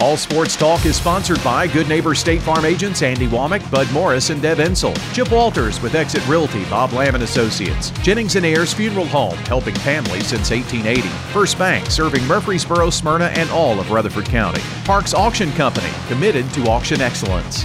All Sports Talk is sponsored by Good Neighbor State Farm agents Andy Womack, Bud Morris, and Deb Ensel. Chip Walters with Exit Realty, Bob Lamb and Associates. Jennings and Ayers Funeral Home, helping families since 1880. First Bank, serving Murfreesboro, Smyrna, and all of Rutherford County. Parks Auction Company, committed to auction excellence.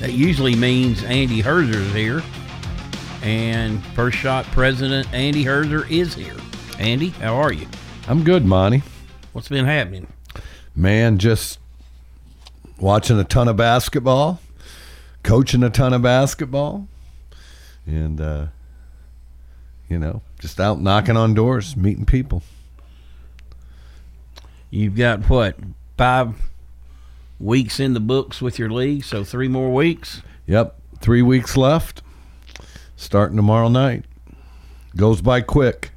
That usually means Andy Herzer is here. And First Shot President Andy Herzer is here. Andy, how are you? I'm good, Monty. What's been happening? Man, just watching a ton of basketball, coaching a ton of basketball, and uh, you know, just out knocking on doors, meeting people. You've got what five weeks in the books with your league, so three more weeks. Yep, three weeks left. Starting tomorrow night. Goes by quick.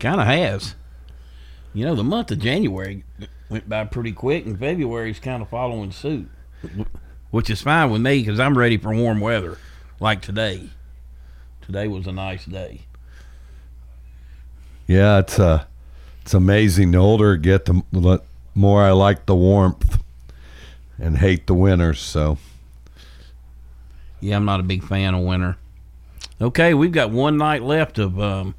Kind of has. You know, the month of January went by pretty quick, and February's kind of following suit, which is fine with me because I'm ready for warm weather, like today. Today was a nice day. Yeah, it's uh, it's amazing. The older I get, the more I like the warmth and hate the winters. So, yeah, I'm not a big fan of winter. Okay, we've got one night left of um,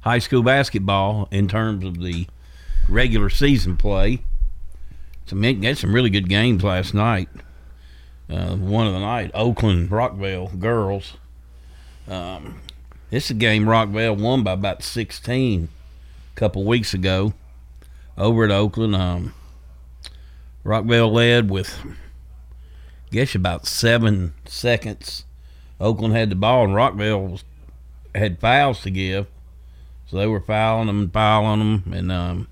high school basketball in terms of the regular season play. Some had some really good games last night. Uh, one of the night, Oakland Rockvale girls. Um, this is a game Rockvale won by about 16 a couple weeks ago over at Oakland. Um, Rockvale led with, I guess, about seven seconds. Oakland had the ball, and Rockvale was, had fouls to give. So they were fouling them and fouling them. And um,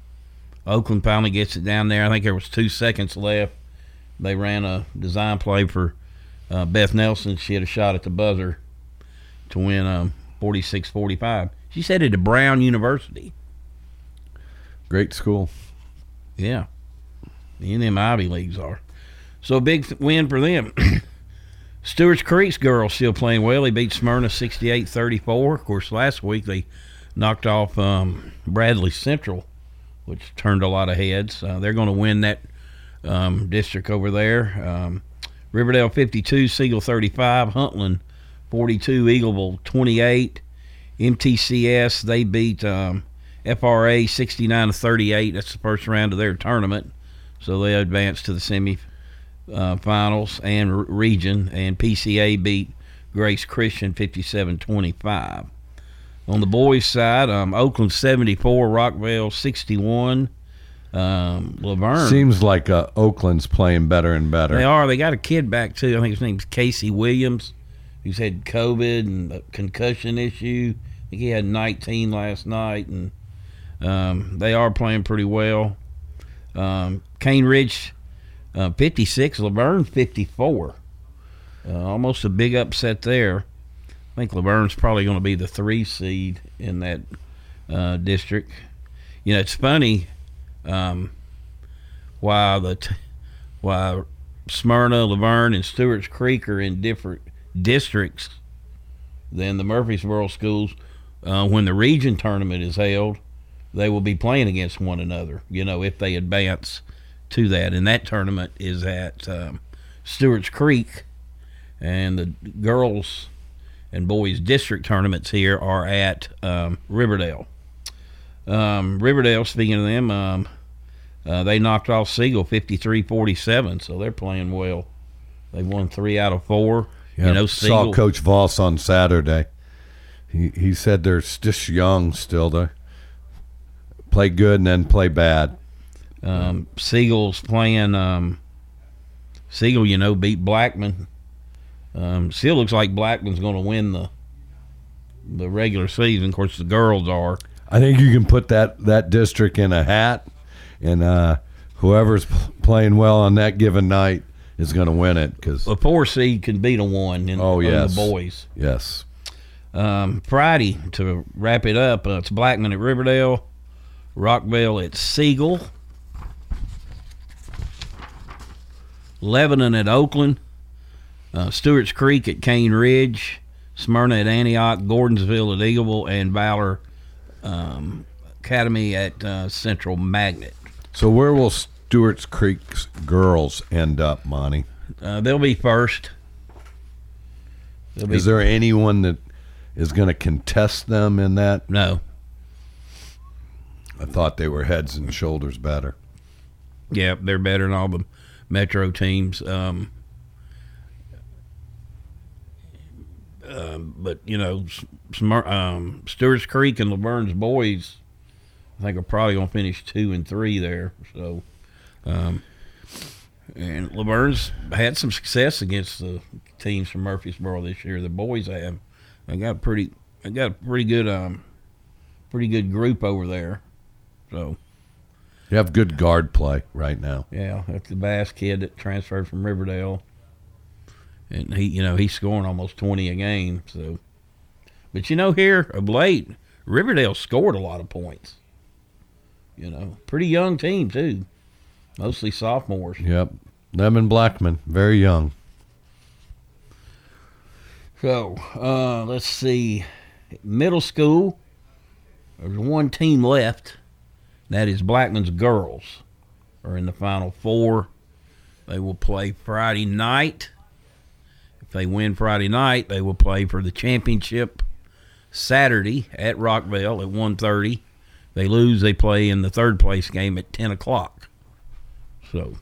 Oakland finally gets it down there. I think there was two seconds left. They ran a design play for uh, Beth Nelson. She had a shot at the buzzer to win um, 46-45. She said it to Brown University. Great school. Yeah. The them Ivy Leagues are. So big win for them. Stewart's Creek's girls still playing well. They beat Smyrna 68-34. Of course, last week they knocked off um, Bradley Central which turned a lot of heads. Uh, they're going to win that um, district over there. Um, Riverdale 52, Siegel 35, Huntland 42, Eagleville 28. MTCS they beat um, FRA 69 to 38. That's the first round of their tournament, so they advanced to the semi uh, finals and region. And PCA beat Grace Christian 57 25. On the boys' side, um, Oakland 74, Rockvale 61. Um, La Vergne. Seems like uh, Oakland's playing better and better. They are. They got a kid back, too. I think his name's Casey Williams, who's had COVID and a concussion issue. I think he had 19 last night, and um, they are playing pretty well. Um, Ridge uh, 56, La Vergne 54. Uh, almost a big upset there. I think La Vergne's probably going to be the three seed in that uh, district. You know, it's funny um, why the t- why Smyrna, La Vergne, and Stewart's Creek are in different districts than the Murfreesboro schools. Uh, when the region tournament is held, they will be playing against one another. You know, if they advance to that, and that tournament is at um, Stewart's Creek, and the girls and boys district tournaments here are at um, Riverdale. Um, Riverdale, speaking of them, um, uh, they knocked off Siegel 53-47, so they're playing well. They won three out of four. Yep. You know, Siegel, saw Coach Voss on Saturday. he he said they're just young still to play good and then play bad. Um, Siegel's playing. Um, Siegel, you know, beat Blackman. Um, still looks like Blackman's going to win the the regular season. Of course, the girls are. I think you can put that that district in a hat, and uh, whoever's playing well on that given night is going to win it. Because A four seed can beat a one in Oh, yes. the boys. yes, Um, Friday to wrap it up, uh, it's Blackman at Riverdale, Rockvale at Siegel, Lebanon at Oakland, uh, Stewart's Creek at Cane Ridge, Smyrna at Antioch, Gordonsville at Eagleville, and Valor um, Academy at uh, Central Magnet. so where will Stewart's Creek's girls end up, Monty? Uh, they'll be first. They'll be Is there anyone that is going to contest them in that? no? I thought they were heads and shoulders better. Yeah, they're better than all the Metro teams. Um, um, but you know, S- um, Stewart's Creek and La Vergne's boys, I think are probably going to finish two and three there. So, um, and La Vergne's had some success against the teams from Murfreesboro this year. The boys have. They got pretty. They got a pretty good. Um, pretty good group over there. So. You have good guard play right now. Yeah, that's the Bass kid that transferred from Riverdale, and he, you know, he's scoring almost twenty a game. So, but you know, here of late, Riverdale scored a lot of points. You know, pretty young team too, mostly sophomores. Yep, them and Blackman, very young. So, uh, let's see, middle school. There's one team left. That is Blackman's girls are in the final four. They will play Friday night. If they win Friday night, they will play for the championship Saturday at Rockvale at 1.30. They lose, they play in the third place game at 10 o'clock. So,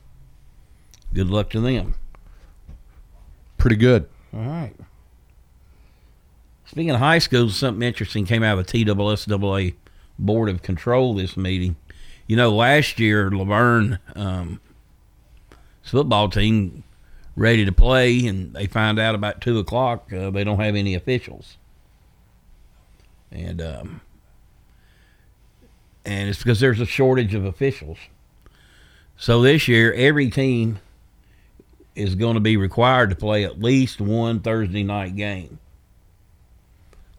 good luck to them. Pretty good. All right. Speaking of high schools, something interesting came out of the TSSAA Board of Control this meeting. You know, last year La Vergne um, football team ready to play, and they find out about two o'clock uh, they don't have any officials, and um, and it's because there's a shortage of officials. So this year, every team is going to be required to play at least one Thursday night game,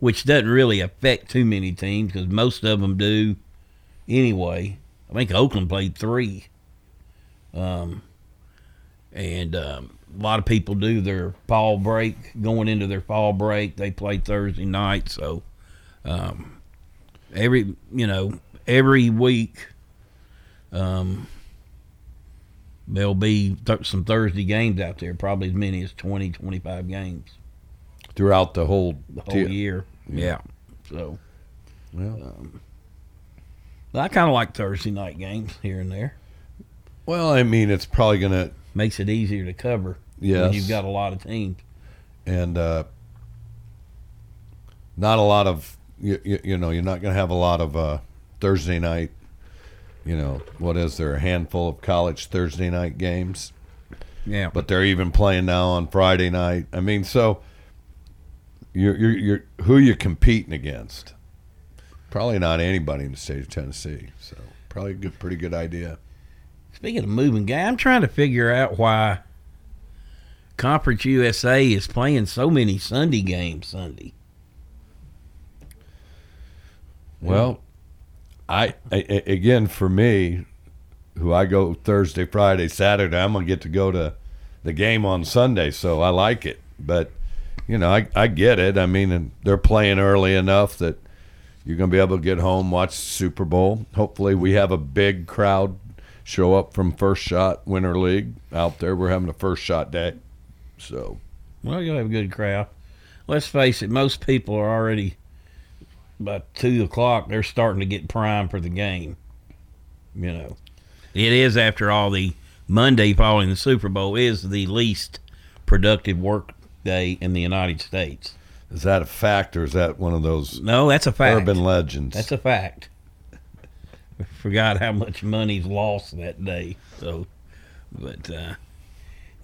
which doesn't really affect too many teams because most of them do anyway. I think Oakland played three, um, and um, a lot of people do their fall break going into their fall break. They play Thursday night, so um, every you know every week. Um, there'll be th- some Thursday games out there, probably as many as 20, 25 games Throughout the whole, the whole T- year. Yeah. So Well, I kind of like Thursday night games here and there. well, I mean, it's probably going to, Makes it easier to cover Yeah, you've got a lot of teams. and uh, not a lot of, you, you, you know, you're not going to have a lot of uh, Thursday night, you know, what is there, a handful of college Thursday night games? Yeah. but they're even playing now on Friday night. I mean, so you're you're, you're who you competing against? Probably not anybody in the state of Tennessee. So probably a good, pretty good idea. Speaking of moving guy, I'm trying to figure out why Conference USA is playing so many Sunday games Sunday. Well, I, I again for me, who I go Thursday, Friday, Saturday, I'm gonna get to go to the game on Sunday, so I like it. But you know, I I get it. I mean, they're playing early enough that you're gonna be able to get home, watch the Super Bowl. Hopefully, we have a big crowd show up from First Shot Winter League out there. We're having a first shot day, so Well, you'll have a good crowd. Let's face it, most people are already by two o'clock. They're starting to get primed for the game. You know, it is after all the Monday following the Super Bowl is the least productive work day in the United States. Is that a fact or is that one of those No, that's a fact. urban legends? That's a fact. I forgot how much money's lost that day. So, but uh,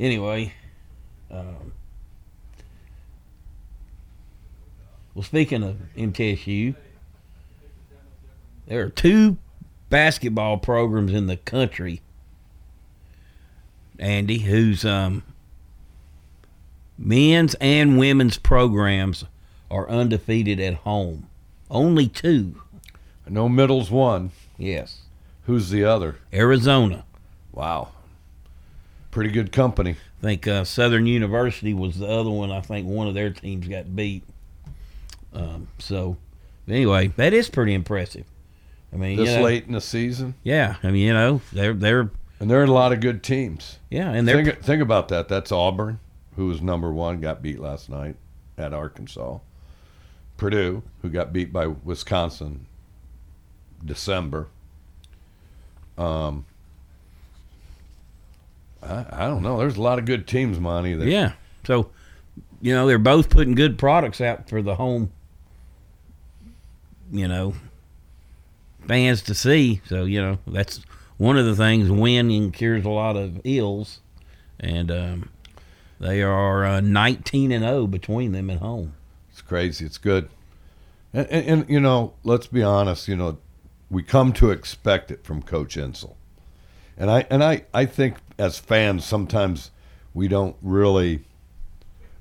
anyway, um, well, speaking of MTSU, there are two basketball programs in the country. Andy, whose um, men's and women's programs are undefeated at home. Only two. No Middle's one. Yes. Who's the other? Arizona. Wow. Pretty good company. I think uh, Southern University was the other one. I think one of their teams got beat. Um, so, anyway, that is pretty impressive. I mean, This you know, late in the season. yeah. I mean, you know, they're they're And there are a lot of good teams. yeah, and they're Think, think about that. That's Auburn, who was number one, got beat last night at Arkansas. Purdue, who got beat by Wisconsin December. Um, I, I don't know. There's a lot of good teams, Monty. That, yeah. So, you know, they're both putting good products out for the home. You know, fans to see. So you know that's one of the things. Winning cures a lot of ills, and um, they are uh, 19 and 0 between them at home. It's crazy. It's good. And, and, and, you know, let's be honest. You know, we come to expect it from Coach Insell, and I and I I think as fans sometimes we don't really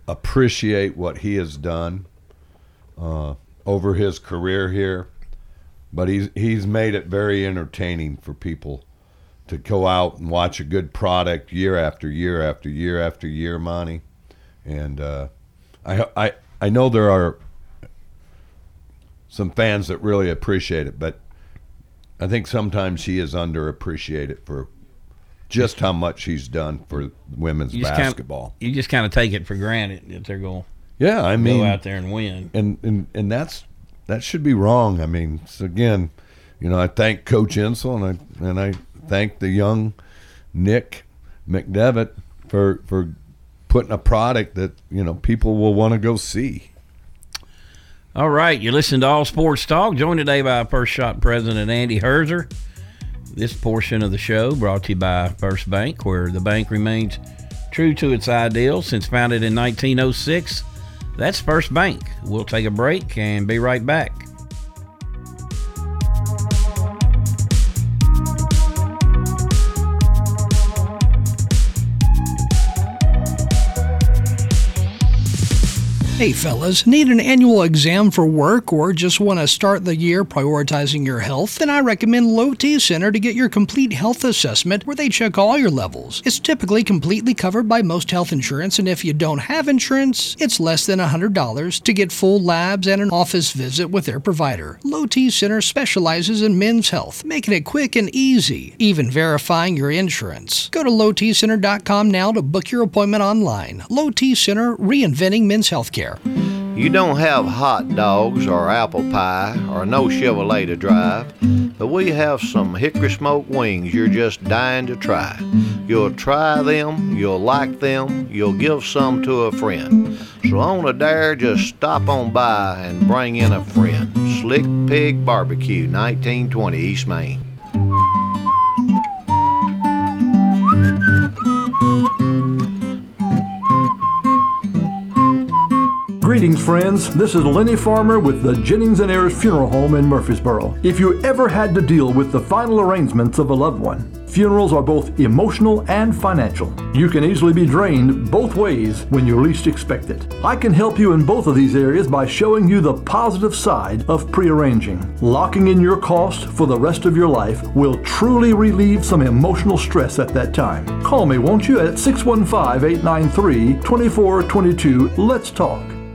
appreciate what he has done uh, over his career here, but he's he's made it very entertaining for people to go out and watch a good product year after year after year after year, Monty, and uh, I I I know there are some fans that really appreciate it, but I think sometimes he is underappreciated for just how much he's done for women's You just kinda- basketball. You just kind of take it for granted that they're going yeah, I mean, go out there and win. and, and and that's that should be wrong. I mean, so again, you know, I thank Coach Insell and I and I thank the young Nick McDevitt for for putting a product that you know people will want to go see. All right, you listen to All Sports Talk, joined today by First Shot President Andy Herzer. This portion of the show brought to you by First Bank, where the bank remains true to its ideals since founded in 1906. That's First Bank. We'll take a break and be right back. Hey fellas, need an annual exam for work or just want to start the year prioritizing your health? Then I recommend Low T Center to get your complete health assessment where they check all your levels. It's typically completely covered by most health insurance, and if you don't have insurance, it's less than $100 to get full labs and an office visit with their provider. Low T Center specializes in men's health, making it quick and easy, even verifying your insurance. Go to lowtcenter.com now to book your appointment online. Low T Center, reinventing men's healthcare. You don't have hot dogs or apple pie or no Chevrolet to drive, but we have some hickory smoked wings you're just dying to try. You'll try them, you'll like them, you'll give some to a friend. So on a dare, just stop on by and bring in a friend. Slick Pig Barbecue, 1920 East Main. Greetings, friends. This is Lenny Farmer with the Jennings and Ayers Funeral Home in Murfreesboro. If you ever had to deal with the final arrangements of a loved one, funerals are both emotional and financial. You can easily be drained both ways when you least expect it. I can help you in both of these areas by showing you the positive side of prearranging. Locking in your cost for the rest of your life will truly relieve some emotional stress at that time. Call me, won't you, at 615 893 2422. Let's talk.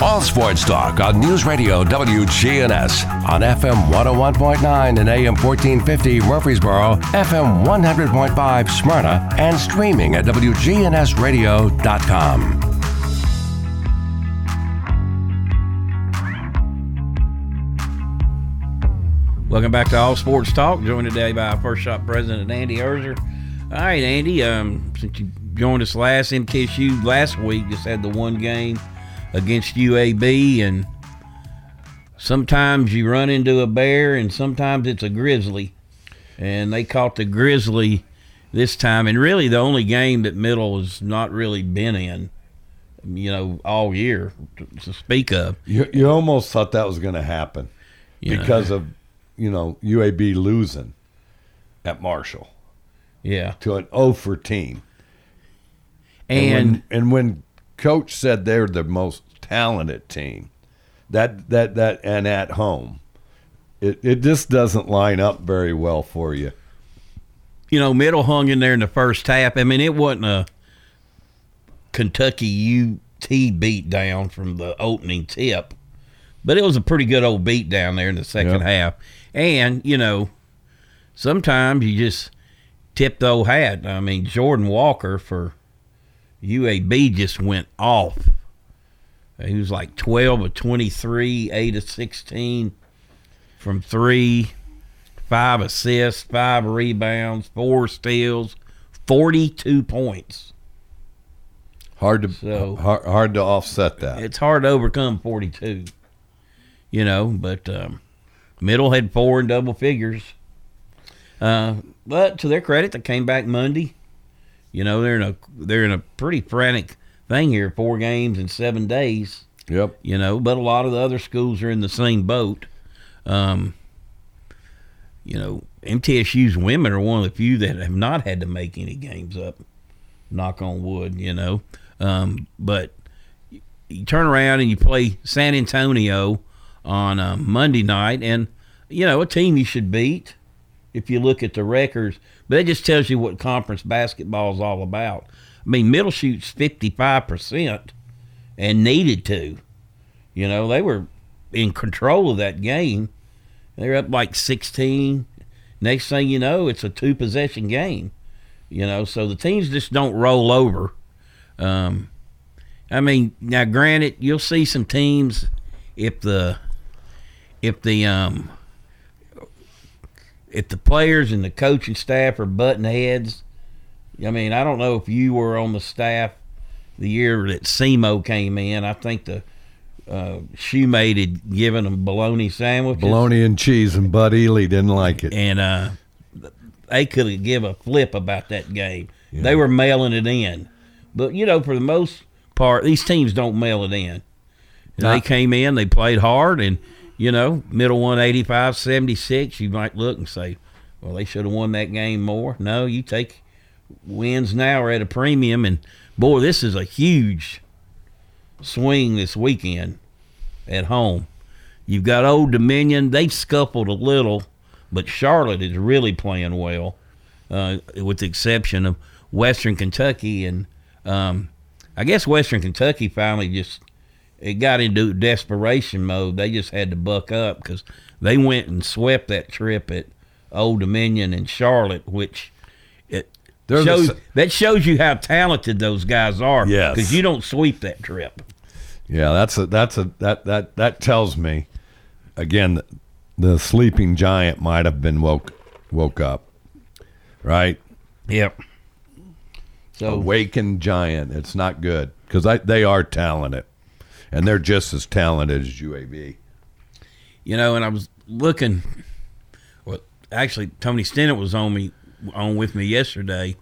All Sports Talk on News Radio WGNS on FM 101.9 and AM 1450 Murfreesboro, FM 100.5 Smyrna, and streaming at WGNSradio.com. Welcome back to All Sports Talk. Joined today by First Shot President Andy Herzer. All right, Andy. Um, since you joined us last MTSU last week, just had the one game against UAB, and sometimes you run into a bear, and sometimes it's a grizzly, and they caught the grizzly this time, and really the only game that Middle has not really been in, you know, all year to, speak of. You, you almost thought that was going to happen You know. because of, you know, UAB losing at Marshall Yeah, to an O for team. and when, and when coach said they're the most talented team, that that that and at home, it it just doesn't line up very well for you. you know, middle hung in there in the first half. I mean, it wasn't a Kentucky UT beat down from the opening tip, but it was a pretty good old beat down there in the second Yep. half. And, you know, sometimes you just tip the old hat. I mean, Jordan Walker for UAB just went off. He was like 12 of 23, 8 of 16 from three five assists, five rebounds, four steals, 42 points. Hard to So- hard, hard to offset that. It's hard to overcome 42, you know, but um, Middle had four in double figures. Uh, but to their credit, they came back Monday. You know, they're in a they're in a pretty frantic thing here, four games in seven days. Yep. you know, but a lot of the other schools are in the same boat. Um, you know, MTSU's women are one of the few that have not had to make any games up. Knock on wood, you know. Um, but you turn around and you play San Antonio on um, Monday night, and you know a team you should beat if you look at the records. But it just tells you what conference basketball is all about. I mean, Middle shoots fifty five percent and needed to. You know, they were in control of that game. They're up like 16. Next thing you know, it's a two possession game. You know, so the teams just don't roll over. Um, I mean, now granted, you'll see some teams if the if the um if the players and the coaching staff are button heads. I mean, I don't know if you were on the staff the year that SEMO came in. I think the uh, shoemate had given them bologna sandwiches. Bologna and cheese, and Bud Ely didn't like it. and uh, they could have give a flip about that game. They were mailing it in, but you know, for the most part, these teams don't mail it in. And. They came in, they played hard, and you know, middle one eighty five seventy six. You might look and say, well, they should have won that game more. No, you take wins now are at a premium, and boy, this is a huge swing this weekend at home. You've got Old Dominion. They've scuffled a little, but Charlotte is really playing well, uh, with the exception of Western Kentucky. And um, I guess Western Kentucky finally just it got into desperation mode. They just had to buck up because they went and swept that trip at Old Dominion and Charlotte, which it They're shows s- that shows you how talented those guys are. Yes. because you don't sweep that trip. Yeah, that's a that's a that that that tells me again that the sleeping giant might have been woke woke up. Right? Yep. So Awakened giant. It's not good because they are talented, and they're just as talented as UAB. you know, and I was looking. Well, actually, Tony Stennett was on me on with me yesterday.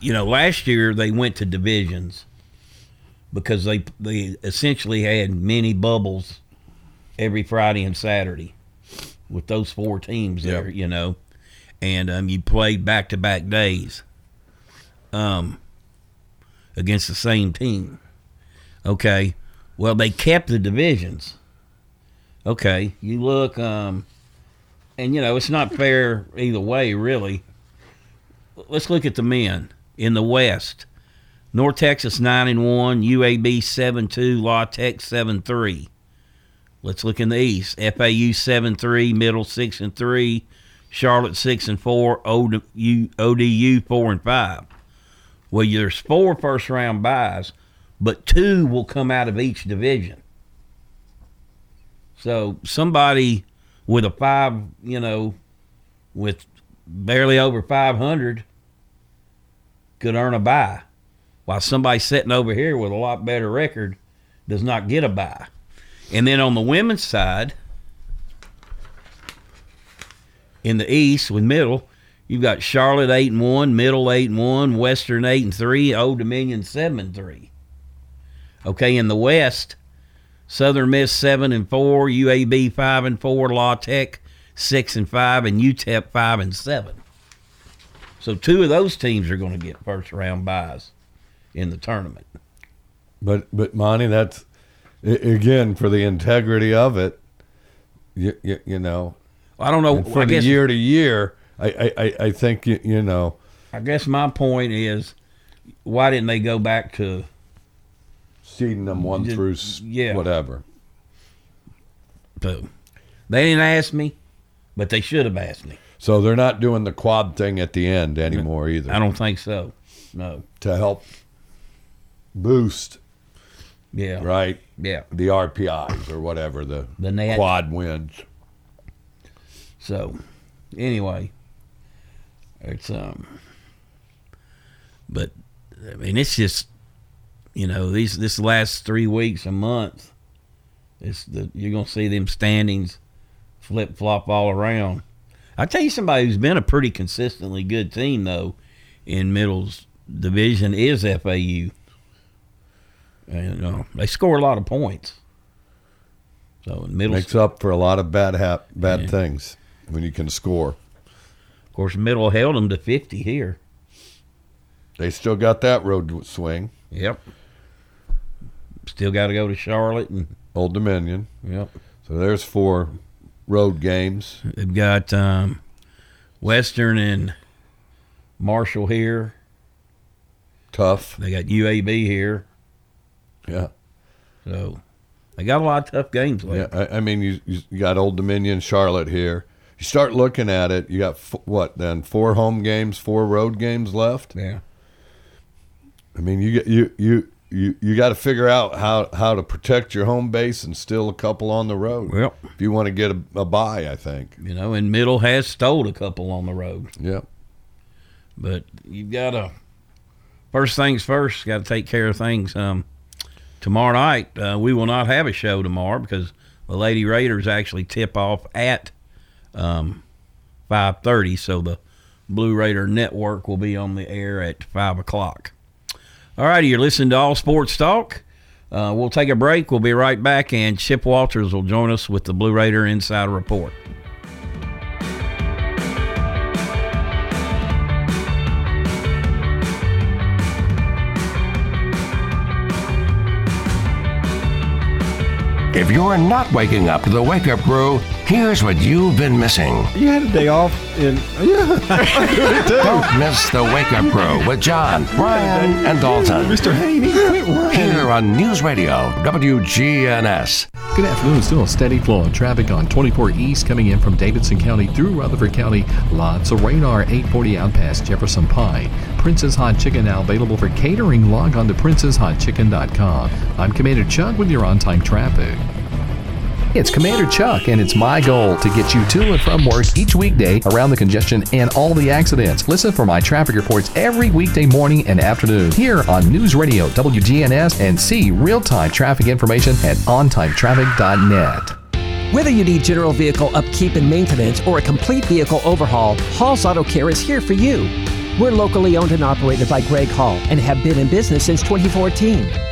You know, last year they went to divisions because they they essentially had mini bubbles every Friday and Saturday with those four teams there. Yep. You know, and um, you played back to back days, um, against the same team. Okay, well they kept the divisions okay, you look, um, and you know it's not fair either way, really. Let's look at the men in the West. North Texas nine and one, UAB seven two, La Tech seven three. Let's look in the East. FAU seven three, Middle six and three, Charlotte six and four, ODU, ODU four and five. Well, there's four first round buys, but two will come out of each division. So somebody with a five, you know, with barely over 500 could earn a buy, while somebody sitting over here with a lot better record does not get a buy. And then on the women's side, in the East with Middle, you've got Charlotte eight and one, Middle eight and one, Western eight and three, Old Dominion seven and three. Okay, in the West, Southern Miss seven and four, UAB five and four, La Tech six and five, and UTEP five and seven. So two of those teams are going to get first round buys in the tournament. But but Monty, that's again for the integrity of it. You, you, you know, I don't know. the guess, year to year, I I, I think you, you know. I guess my point is, why didn't they go back to seeding them one Yeah, through yeah. whatever. They didn't ask me, but they should have asked me. So they're not doing the quad thing at the end anymore either I don't think so. No. to help boost Yeah. right Yeah. the RPIs or whatever the The quad wins. So, anyway, it's um, but I mean, it's just you know these this last three weeks a month, it's the you're gonna see them standings flip flop all around. I tell you, somebody who's been a pretty consistently good team though in Middle's division is FAU. And uh, they score a lot of points. So in middle, Makes up for a lot of bad hap- bad Yeah. things when you can score. of course, middle held them to fifty here. They still got that road swing. Yep. Still got to go to Charlotte, and Old Dominion. yep, So there's four road games. they've got um, Western and Marshall here. Tough. They got UAB here, Yeah. so they got a lot of tough games Yeah. I, I mean, you, you got Old Dominion, Charlotte here. You start looking at it, you got f- what then? Four home games, four road games left. Yeah, I mean, you get you you you you got to figure out how how to protect your home base and still a couple on the road. well, if you want to get a, a buy, I think. you know, and middle has stole a couple on the road, Yeah. but you've got to first things first. Got to take care of things. Um, tomorrow night uh, we will not have a show tomorrow because the Lady Raiders actually tip off at um, 5.30 so the blue raider network will be on the air at 5 o'clock all righty you're listening to all sports talk. Uh, we'll take a break. We'll be right back and chip walters will join us with the blue raider insider report you're not waking up to the wake up crew, here's what you've been missing. You had a day off in yeah. Don't miss the wake up crew with John, Brian, and Dalton. Mr. Haney, quit whining. Here on News Radio, WGNS. Good afternoon. Still a steady flow of traffic on 24 East coming in from Davidson County through Rutherford County. Lots of radar 840 out past Jefferson Pike. Prince's Hot Chicken now available for catering. Log on to princesshotchicken.com. I'm Commander Chuck with your on time traffic. It's Commander Chuck, and it's my goal to get you to and from work each weekday around the congestion and all the accidents. Listen for my traffic reports every weekday morning and afternoon here on News Radio WGNS and see real time traffic information at ontimetraffic.net. Whether you need general vehicle upkeep and maintenance or a complete vehicle overhaul, Hall's Auto Care is here for you. We're locally owned and operated by Greg Hall and have been in business since 2014.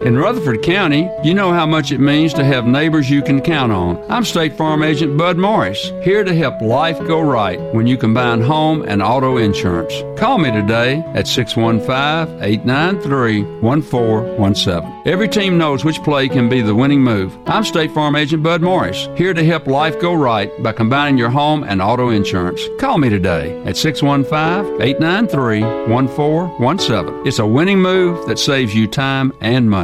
In Rutherford County, you know how much it means to have neighbors you can count on. I'm State Farm Agent Bud Morris, here to help life go right when you combine home and auto insurance. Call me today at 615 893 1417. Every team knows which play can be the winning move. I'm State Farm Agent Bud Morris, here to help life go right by combining your home and auto insurance. Call me today at 615 893 1417. It's a winning move that saves you time and money.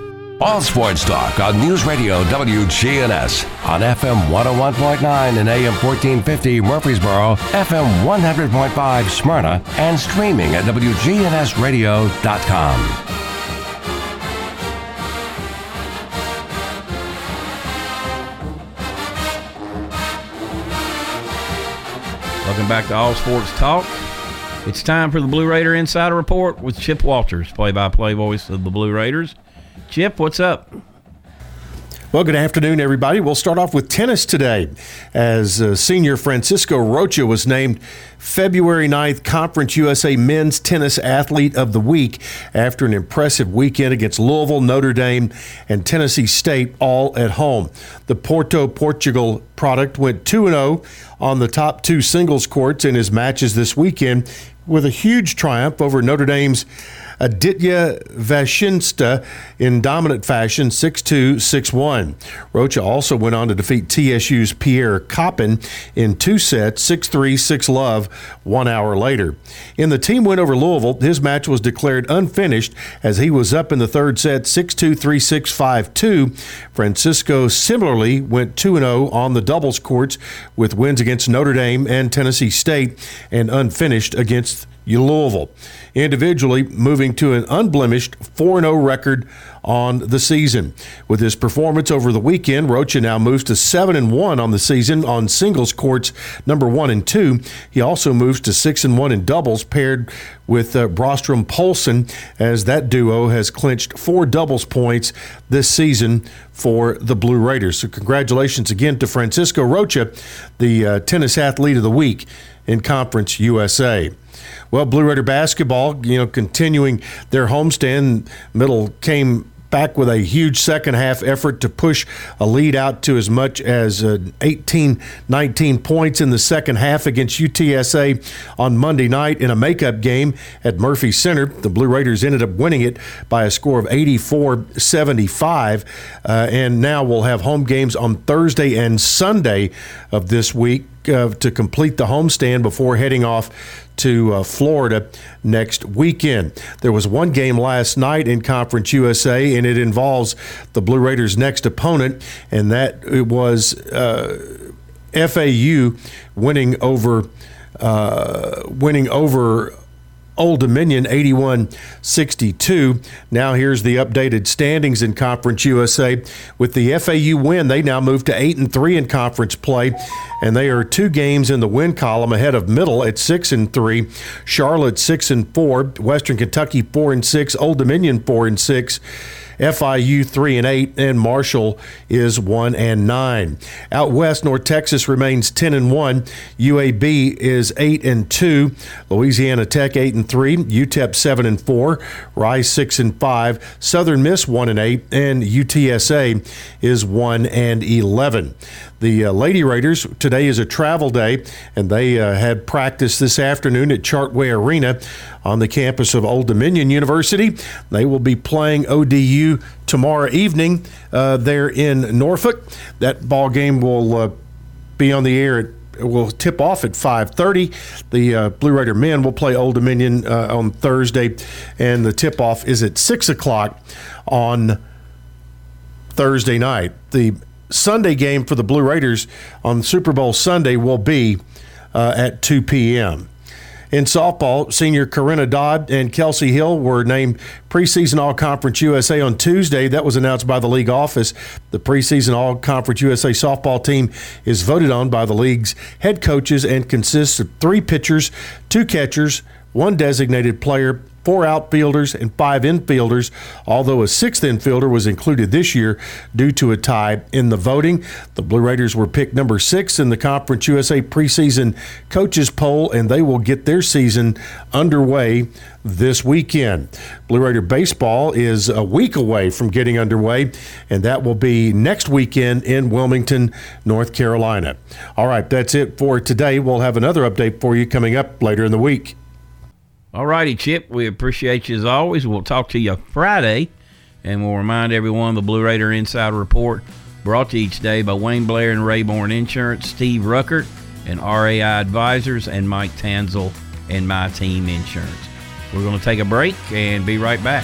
All Sports Talk on News Radio WGNS on FM 101.9 and AM 1450 Murfreesboro, FM 100.5 Smyrna, and streaming at WGNSradio.com. Welcome back to All Sports Talk. It's time for the Blue Raider Insider Report with Chip Walters, play-by-play voice of the Blue Raiders. Chip, what's up? Well, good afternoon, everybody. We'll start off with tennis today as uh, senior Francisco Rocha was named February 9th Conference USA Men's Tennis Athlete of the Week after an impressive weekend against Louisville, Notre Dame, and Tennessee State all at home. The Porto, Portugal product went 2 0 on the top two singles courts in his matches this weekend with a huge triumph over Notre Dame's Aditya Vashinsta in dominant fashion 6 2 6 1. Rocha also went on to defeat TSU's Pierre Coppin in two sets 6 3 6 love one hour later. In the team win over Louisville, his match was declared unfinished as he was up in the third set 6 2 3 6 5 2. Francisco similarly went 2 0 on the doubles courts with wins against Notre Dame and Tennessee State and unfinished against Louisville. Individually, moving to an unblemished 4 0 record on the season. With his performance over the weekend, Rocha now moves to 7 and 1 on the season on singles courts number 1 and 2. He also moves to 6 and 1 in doubles paired with uh, Brostrom Polson as that duo has clinched four doubles points this season for the Blue Raiders. So congratulations again to Francisco Rocha, the uh, tennis athlete of the week in Conference USA. Well, Blue Raider basketball, you know, continuing their homestand, Middle came back with a huge second half effort to push a lead out to as much as uh, 18, 19 points in the second half against UTSA on Monday night in a makeup game at Murphy Center. The Blue Raiders ended up winning it by a score of 84 75. Uh, and now we'll have home games on Thursday and Sunday of this week uh, to complete the homestand before heading off to uh, Florida next weekend. There was one game last night in Conference USA, and it involves the Blue Raiders' next opponent, and that it was uh, FAU winning over uh, winning over Old Dominion 81 62. Now, here's the updated standings in Conference USA. With the FAU win, they now move to 8 and 3 in conference play, and they are two games in the win column ahead of Middle at 6 and 3, Charlotte 6 and 4, Western Kentucky 4 and 6, Old Dominion 4 and 6. FIU 3 and 8 and Marshall is 1 and 9. Out west North Texas remains 10 and 1. UAB is 8 and 2. Louisiana Tech 8 and 3. UTEP 7 and 4. Rice 6 and 5. Southern Miss 1 and 8 and UTSA is 1 and 11. The uh, Lady Raiders, today is a travel day, and they uh, had practice this afternoon at Chartway Arena on the campus of Old Dominion University. They will be playing ODU tomorrow evening uh, there in Norfolk. That ball game will uh, be on the air at will tip off at 5:30. The uh, Blue Raider men will play Old Dominion uh, on Thursday, and the tip off is at six o'clock on Thursday night. The Sunday game for the Blue Raiders on Super Bowl Sunday will be uh, at 2 p.m. In softball, senior Corinna Dodd and Kelsey Hill were named preseason All Conference USA on Tuesday. That was announced by the league office. The preseason All Conference USA softball team is voted on by the league's head coaches and consists of three pitchers, two catchers, one designated player, four outfielders and five infielders, although a sixth infielder was included this year due to a tie in the voting. The Blue Raiders were picked number six in the Conference USA preseason coaches poll, and they will get their season underway this weekend. Blue Raider baseball is a week away from getting underway, and that will be next weekend in Wilmington, North Carolina. All right, that's it for today. We'll have another update for you coming up later in the week. All righty, Chip. We appreciate you as always. We'll talk to you Friday, and we'll remind everyone the Blue Raider Insider Report brought to you each day by Wayne Blair and Rayborn Insurance, Steve Ruckert and RAI Advisors, and Mike Tanzel and My Team Insurance. We're going to take a break and be right back.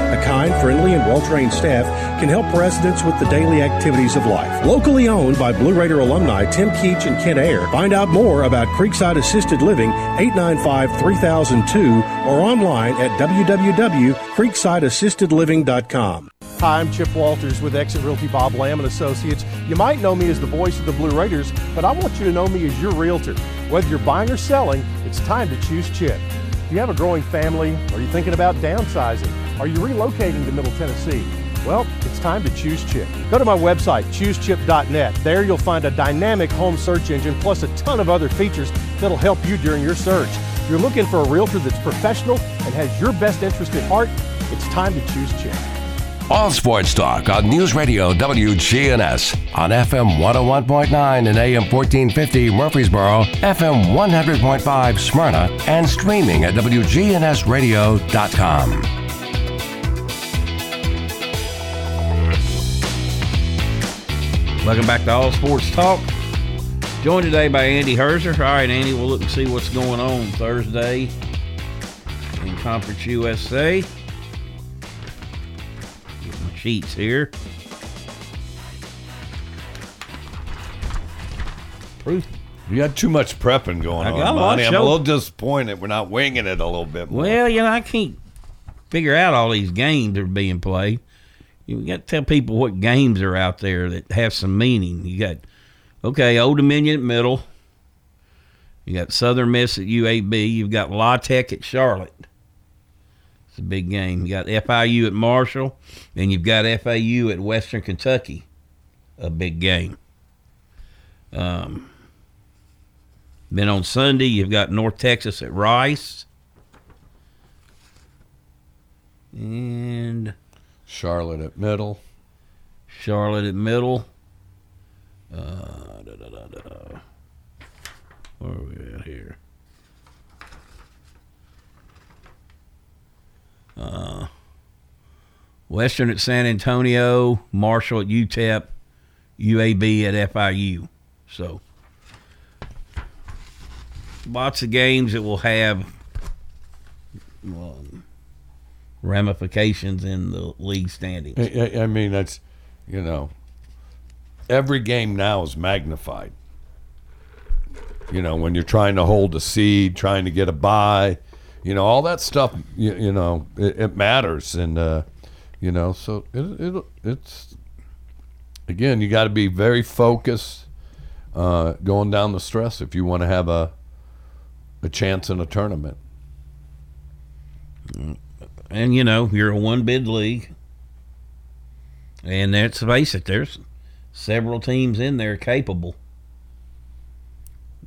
A kind, friendly, and well trained staff can help residents with the daily activities of life. Locally owned by Blue Raider alumni Tim Keach and Kent Ayer. Find out more about Creekside Assisted Living 895 3002 or online at www.creeksideassistedliving.com. Hi, I'm Chip Walters with Exit Realty Bob Lamb and Associates. You might know me as the voice of the Blue Raiders, but I want you to know me as your realtor. Whether you're buying or selling, it's time to choose Chip. Do you have a growing family? Are you thinking about downsizing? Are you relocating to Middle Tennessee? Well, it's time to choose Chip. Go to my website, choosechip.net. There you'll find a dynamic home search engine plus a ton of other features that'll help you during your search. If you're looking for a realtor that's professional and has your best interest at heart, it's time to choose Chip. All Sports Talk on News Radio WGNS on FM 101.9 and AM 1450 Murfreesboro, FM 100.5 Smyrna, and streaming at WGNSradio.com. Welcome back to All Sports Talk. Joined today by Andy Herzer. All right, Andy, we'll look and see what's going on Thursday in Conference USA. Get my sheets here. Proof. You got too much prepping going I on, got lot Monty. I'm a little disappointed we're not winging it a little bit more. Well, you know, I can't figure out all these games that are being played. You got to tell people what games are out there that have some meaning. You got, okay, Old Dominion at Middle. You got Southern Miss at UAB. You've got La Tech at Charlotte. It's a big game. You got FIU at Marshall, and you've got FAU at Western Kentucky. A big game. Um, then on Sunday, you've got North Texas at Rice. And Charlotte at middle. Charlotte at middle. Uh, da, da, da. Where are we at here? Uh, Western at San Antonio, Marshall at UTEP, UAB at FIU. So lots of games that we'll have um, ramifications in the league standings. I, I- mean, that's, you know, every game now is magnified. You know, when you're trying to hold a seed, trying to get a bye, you know, all that stuff, you, you know, it, it matters. And, uh, you know, so it, it, it's, again, you got to be very focused uh, going down the stress if you want to have a, a chance in a tournament. And you know, you're a one bid league. And let's face it, there's several teams in there capable.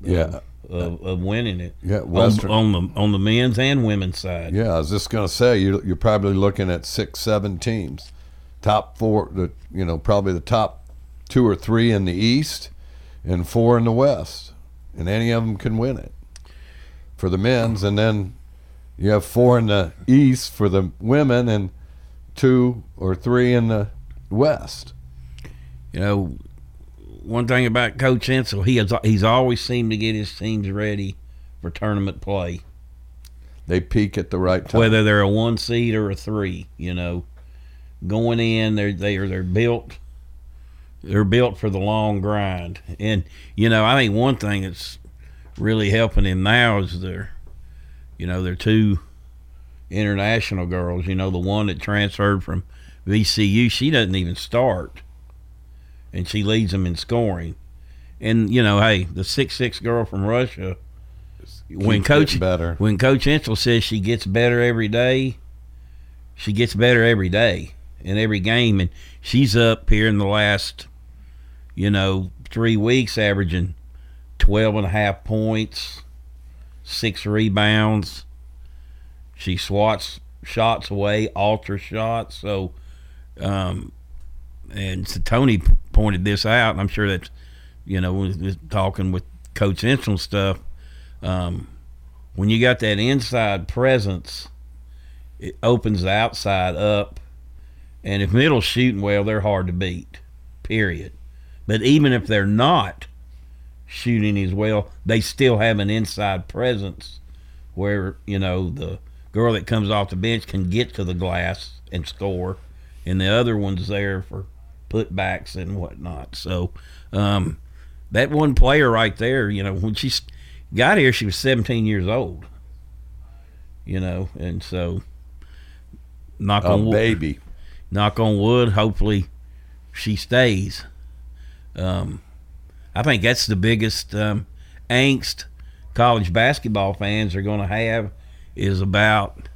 Yeah. of, of winning it. Yeah, on, Western- on the on the men's and women's side. Yeah, I was just gonna say you're you're probably looking at six, seven teams, top four. The you know probably the top two or three in the East, and four in the West, and any of them can win it for the men's, and then you have four in the East for the women, and two or three in the West. You know, one thing about Coach Insell, he has he's always seemed to get his teams ready for tournament play. They peak at the right time. whether they're a one seed or a three. You know, going in, they're they are they're built. They're built for the long grind, and you know I think one thing that's really helping him now is their, you know, they're two international girls. You know, the one that transferred from VCU, she doesn't even start, and she leads them in scoring. And you know, hey, the six six girl from Russia, when coach better. when Coach Insell says she gets better every day, she gets better every day in every game, and she's up here in the last, you know, three weeks averaging 12 and a half points, six rebounds. She swats shots away, alter shots. So, um, and so Tony pointed this out, and I'm sure that's, you know, with talking with Coach and stuff, um, when you got that inside presence, it opens the outside up. And if middle's shooting well, they're hard to beat, period. But even if they're not shooting as well, they still have an inside presence where, you know, the girl that comes off the bench can get to the glass and score, and the other one's there for putbacks and whatnot. So, um, that one player right there, you know, when she got here, she was 17 years old. You know, and so knock on wood, baby. Knock on wood. Hopefully, she stays. Um, I think that's the biggest um, angst college basketball fans are going to have is about.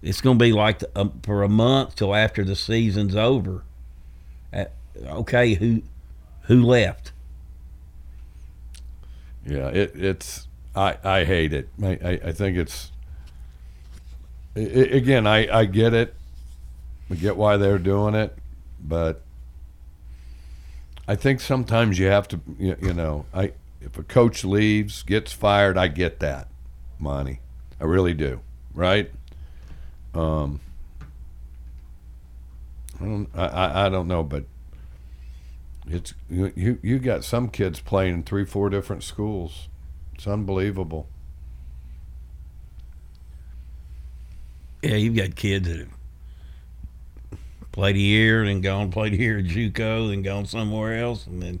It's going to be like the, um, for a month till after the season's over. Okay, who who left? Yeah, it, it's I, I hate it. I, I, I think it's i i again I, I get it. I get why they're doing it, but I think sometimes you have to you, know I if a coach leaves gets fired I get that, Monty. I really do. Right? Um. I don't I, I, don't know, but it's you, you you got some kids playing in three four different schools. It's unbelievable. Yeah, you've got kids that have played year, then gone played here at JUCO, then gone somewhere else, and then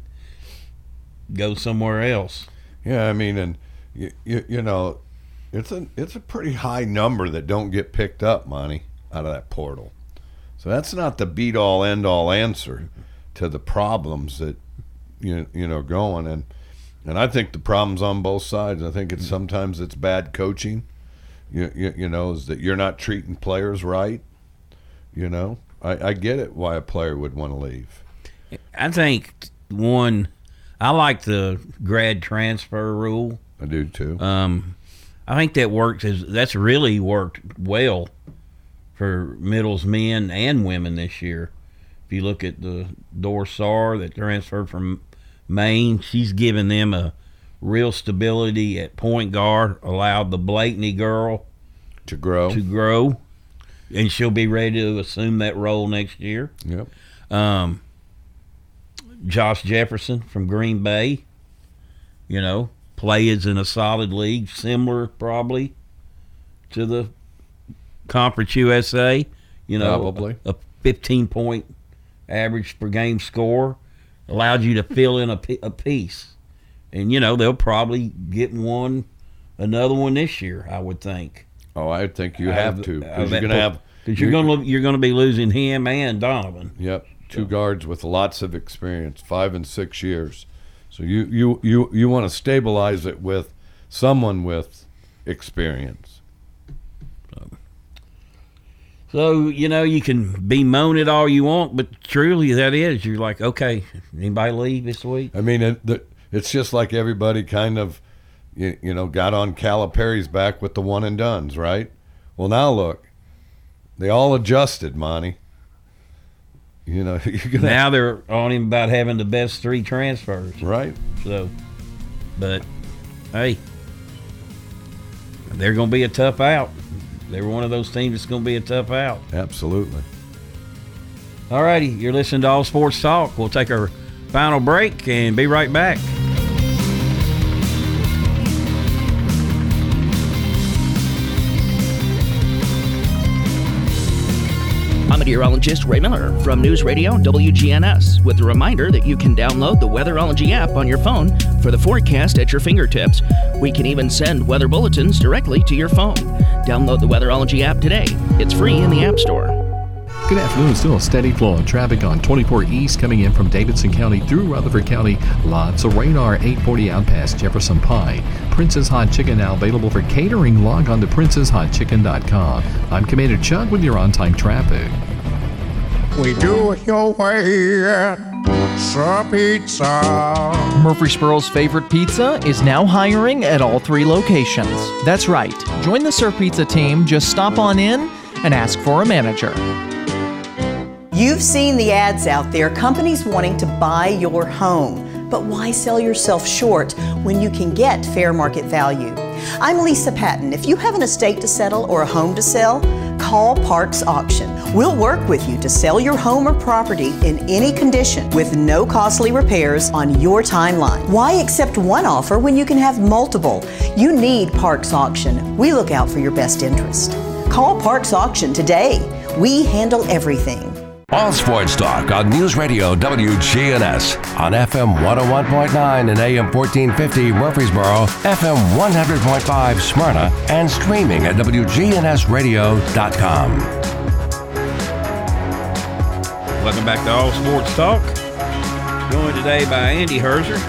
go somewhere else. Yeah, I mean, and you, you, you know, it's a it's a pretty high number that don't get picked up, Monty out of that portal. So that's not the beat all end all answer to the problems that you you know going and and I think the problems on both sides. I think it's sometimes it's bad coaching. You, you, you know is that you're not treating players right. You know, I, I get it why a player would want to leave. I think one, I like the grad transfer rule. I do too. Um, I think that works as that's really worked well for middles men and women this year. If you look at the Dorsar that transferred from Maine, she's given them a real stability at point guard, allowed the Blakeney girl to grow, to grow, and she'll be ready to assume that role next year. Yep. Um, Josh Jefferson from Green Bay, you know, plays in a solid league, similar probably to the Conference USA. You know, Probably. a, a 15 point average per game score allowed you to fill in a, a piece, and you know they'll probably get one, another one this year. I would think. Oh, I think you have of- to because you're going to have 'cause you're going to you're going to be losing him and Donovan. Yep, two guards with lots of experience, five and six years. So you you you you want to stabilize it with someone with experience. So you know you can bemoan it all you want, but truly that is you're like, okay, anybody leave this week? I mean, it, the, it's just like everybody kind of you, you know, got on Calipari's back with the one and dones, right? Well, now look, they all adjusted, Monty. You know, gonna now they're on him about having the best three transfers. Right. So, but hey, they're going to be a tough out. They're one of those teams that's going to be a tough out. Absolutely. All righty, you're listening to All Sports Talk. We'll take our final break and be right back. Meteorologist Ray Miller from News Radio WGNS with a reminder that you can download the Weatherology app on your phone for the forecast at your fingertips. We can even send weather bulletins directly to your phone. Download the Weatherology app today. It's free in the App Store. Good afternoon. Still a steady flow of traffic on 24 East coming in from Davidson County through Rutherford County. Lots of hour 840 out past Jefferson Pike. Prince's Hot Chicken now available for catering. Log on to princesshotchicken.com. I'm Commander Chuck with your on time traffic. We do it your way at Sir Pizza. Murfreesboro's favorite pizza is now hiring at all three locations. That's right. Join the Sir Pizza team. Just stop on in and ask for a manager. You've seen the ads out there, companies wanting to buy your home. But why sell yourself short when you can get fair market value? I'm Lisa Patton. If you have an estate to settle or a home to sell, call Parks Auction. We'll work with you to sell your home or property in any condition with no costly repairs on your timeline. Why accept one offer when you can have multiple? You need Parks Auction. We look out for your best interest. Call Parks Auction today. We handle everything. All Sports Talk on News Radio WGNS on FM 101.9 and AM 1450 Murfreesboro, FM 100.5 Smyrna, and streaming at WGNSradio.com. Welcome back to All Sports Talk. Joined today by Andy Herzer,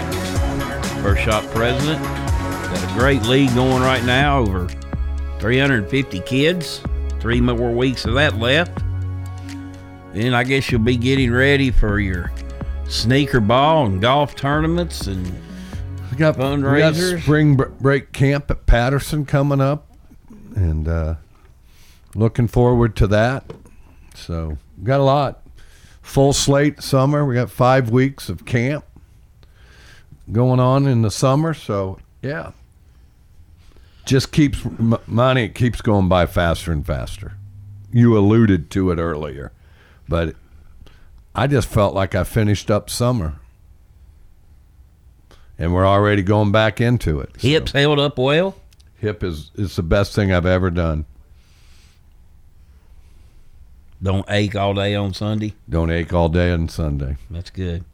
First Shot President. Got a great league going right now, over 350 kids. Three more weeks of that left. Then I guess you'll be getting ready for your sneaker ball and golf tournaments and we got, fundraisers. We got spring break camp at Patterson coming up, and uh, looking forward to that. So got a lot. Full slate summer. We got five weeks of camp going on in the summer. So yeah, just keeps money keeps going by faster and faster. You alluded to it earlier. But I just felt like I finished up summer. And we're already going back into it. Hips so. held up well? Hip is, is the best thing I've ever done. Don't ache all day on Sunday? Don't ache all day on Sunday. That's good.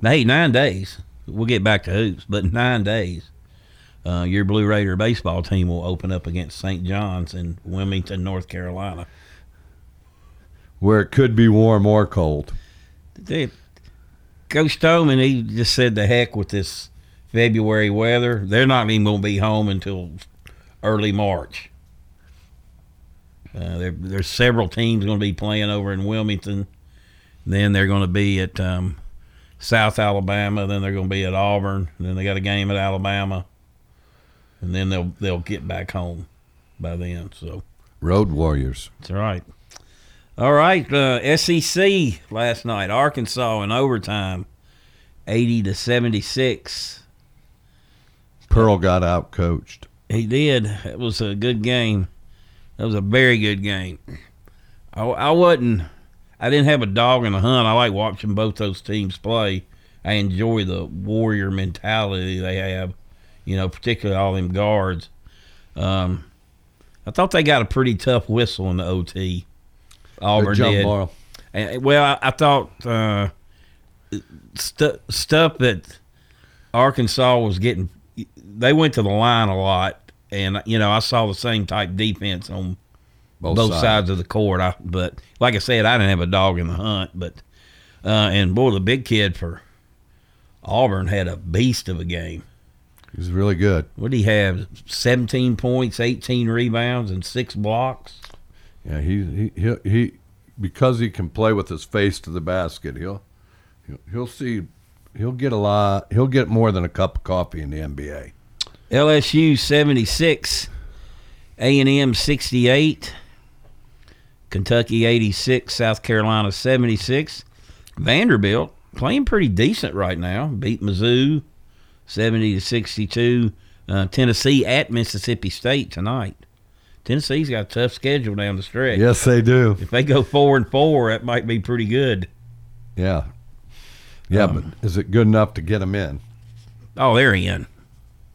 Hey, nine days. We'll get back to hoops, but nine days. Uh, your Blue Raider baseball team will open up against St. John's in Wilmington, North Carolina where it could be warm or cold. They, Coach Stoneman, he just said the heck with this February weather. They're not even going to be home until early March. Uh, there, there's several teams going to be playing over in Wilmington. Then they're going to be at um, South Alabama. Then they're going to be at Auburn. Then they got a game at Alabama, and then they'll they'll get back home by then. So road warriors. That's right. All right, uh, SEC last night, Arkansas in overtime, eighty to seventy six. Pearl got out coached. He did. It was a good game. That was a very good game. I, I wasn't. I didn't have a dog in the hunt. I like watching both those teams play. I enjoy the warrior mentality they have. You know, particularly all them guards. Um, I thought they got a pretty tough whistle in the OT. Auburn did. And, well, I, I thought uh, st- stuff that Arkansas was getting. They went to the line a lot, and you know I saw the same type defense on both, both sides. sides. of the court. I, but like I said, I didn't have a dog in the hunt. But uh, and boy, the big kid for Auburn had a beast of a game. He was really good. What did he have? Seventeen points, eighteen rebounds, and six blocks. Yeah, he he he, he because he can play with his face to the basket. He'll he'll, he'll see he'll get a lot. He'll get more than a cup of coffee in the NBA. LSU 76, A&M 68, Kentucky 86, South Carolina 76. Vanderbilt playing pretty decent right now. Beat Mizzou 70 to 62. Uh, Tennessee at Mississippi State tonight. Tennessee's got a tough schedule down the stretch. Yes, they do. If they go four and four, that might be pretty good. Yeah. Yeah, Um, but is it good enough to get them in? Oh, they're in.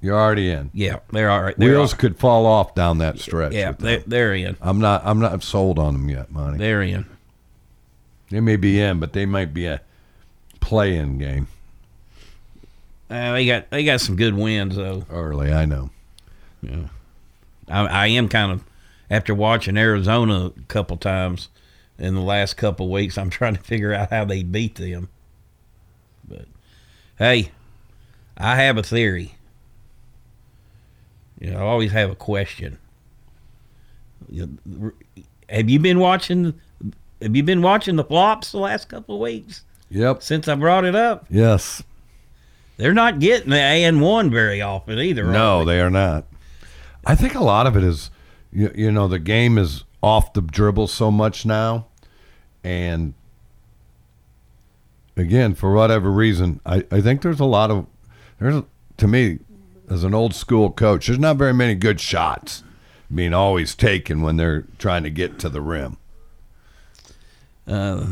You're already in. Yeah, they're all right. They're Wheels all- could fall off down that stretch. Yeah, they're, they're in. I'm not. I'm not sold on them yet, Monty. They're in. They may be in, but they might be a play-in game Uh, they got they got some good wins though. early. I know. Yeah, I, I am kind of after watching Arizona a couple times in the last couple weeks. I'm trying to figure out how they beat them. But hey, I have a theory. You know, I always have a question. You- Have you been watching? Have you been watching the flops the last couple of weeks Yep. since I brought it up? Yes. They're not getting the A and one very often either. are No, they are not. I think a lot of it is, you, you know, the game is off the dribble so much now, and again, for whatever reason, I, I think there's a lot of there's to me as an old school coach, there's not very many good shots being always taken when they're trying to get to the rim. uh,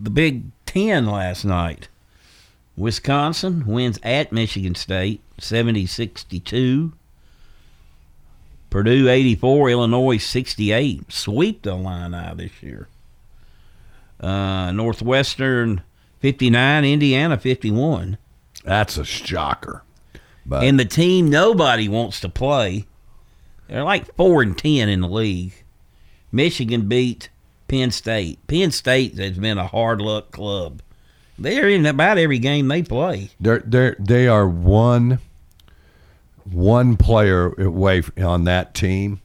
the Big Ten last night. Wisconsin wins at Michigan State 70 62. Purdue 84, Illinois 68. Sweep the line out this year. Uh, Northwestern 59, Indiana 51. That's a shocker. But and the team nobody wants to play, they're like 4 and 10 in the league. Michigan beat Penn State. Penn State has been a hard luck club. They're in about every game they play. They're they they are one one player away on that team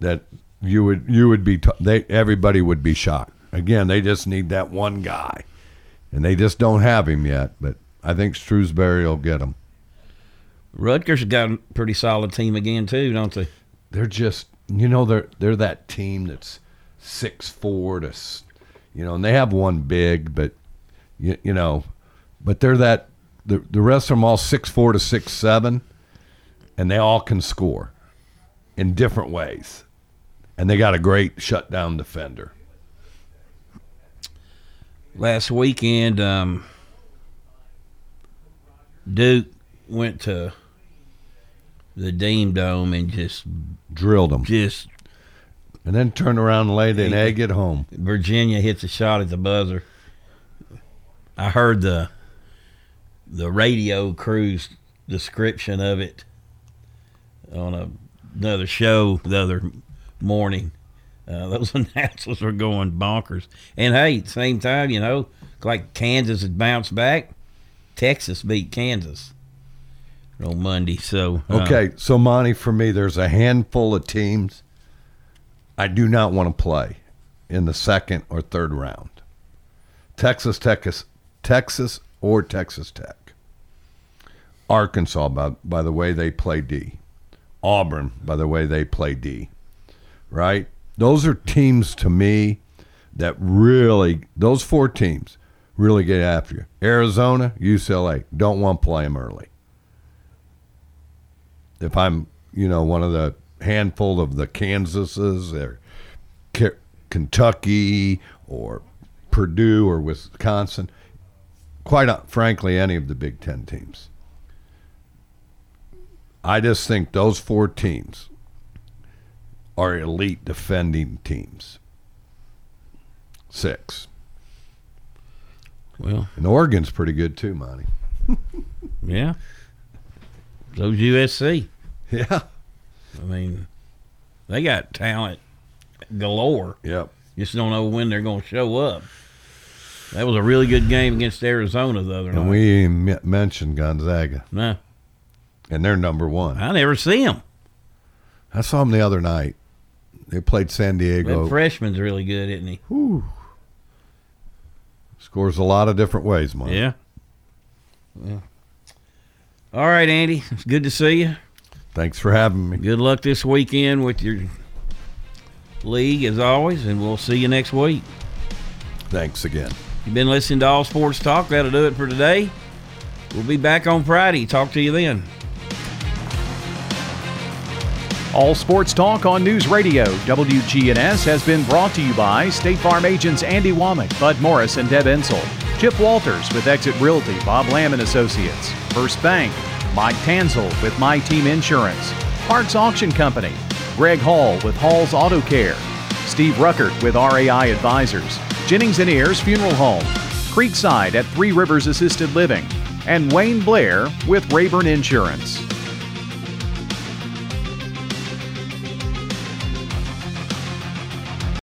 that you would you would be they everybody would be shocked. Again, they just need that one guy, and they just don't have him yet. But I think Shrewsberry will get him. Rutgers has got a pretty solid team again too, don't they? They're just you know they're they're that team that's six four to you know, and they have one big, but you, you know, but they're that the the rest of them all six four to six seven, and they all can score in different ways, and they got a great shutdown defender. Last weekend, um, Duke went to the Dean Dome and just Drilled them, just and then turned around and laid an egg at home. Virginia hits a shot at the buzzer. I heard the the radio crew's description of it on a, another show the other morning. Uh, those announcers were going bonkers. And hey, at the same time, you know, like Kansas had bounced back, Texas beat Kansas on Monday. So uh, Okay, so Monty, for me, there's a handful of teams I do not want to play in the second or third round. Texas Tech, is, Texas or Texas Tech. Arkansas, by, by the way they play D. Auburn, by the way they play D. Right? Those are teams to me that really, those four teams really get after you. Arizona, UCLA, don't want to play them early if I'm, you know, one of the handful of the Kansases or K- Kentucky or Purdue or Wisconsin, quite frankly, any of the Big Ten teams. I just think those four teams are elite defending teams. Six. Well, and Oregon's pretty good too, Monty. Yeah. So's USC. Yeah. I mean, they got talent galore. Yep. Just don't know when they're going to show up. That was a really good game against Arizona the other And night. we m- mentioned Gonzaga. No. And they're number one. I never see them. I saw them the other night. They played San Diego. That freshman's really good, isn't he? Whew. Scores a lot of different ways, Mike. Yeah. Yeah. All right, Andy. It's good to see you. Thanks for having me. Good luck this weekend with your league, as always, and we'll see you next week. Thanks again. You've been listening to All Sports Talk. That'll do it for today. We'll be back on Friday. Talk to you then. All Sports Talk on News Radio WGNS has been brought to you by State Farm agents Andy Womack, Bud Morris, and Deb Ensel. Chip Walters with Exit Realty, Bob Lamb and Associates. First Bank, Mike Tanzel with My Team Insurance. Parks Auction Company, Greg Hall with Hall's Auto Care. Steve Ruckert with RAI Advisors. Jennings and Ayers Funeral Home. Creekside at Three Rivers Assisted Living. And Wayne Blair with Rayburn Insurance.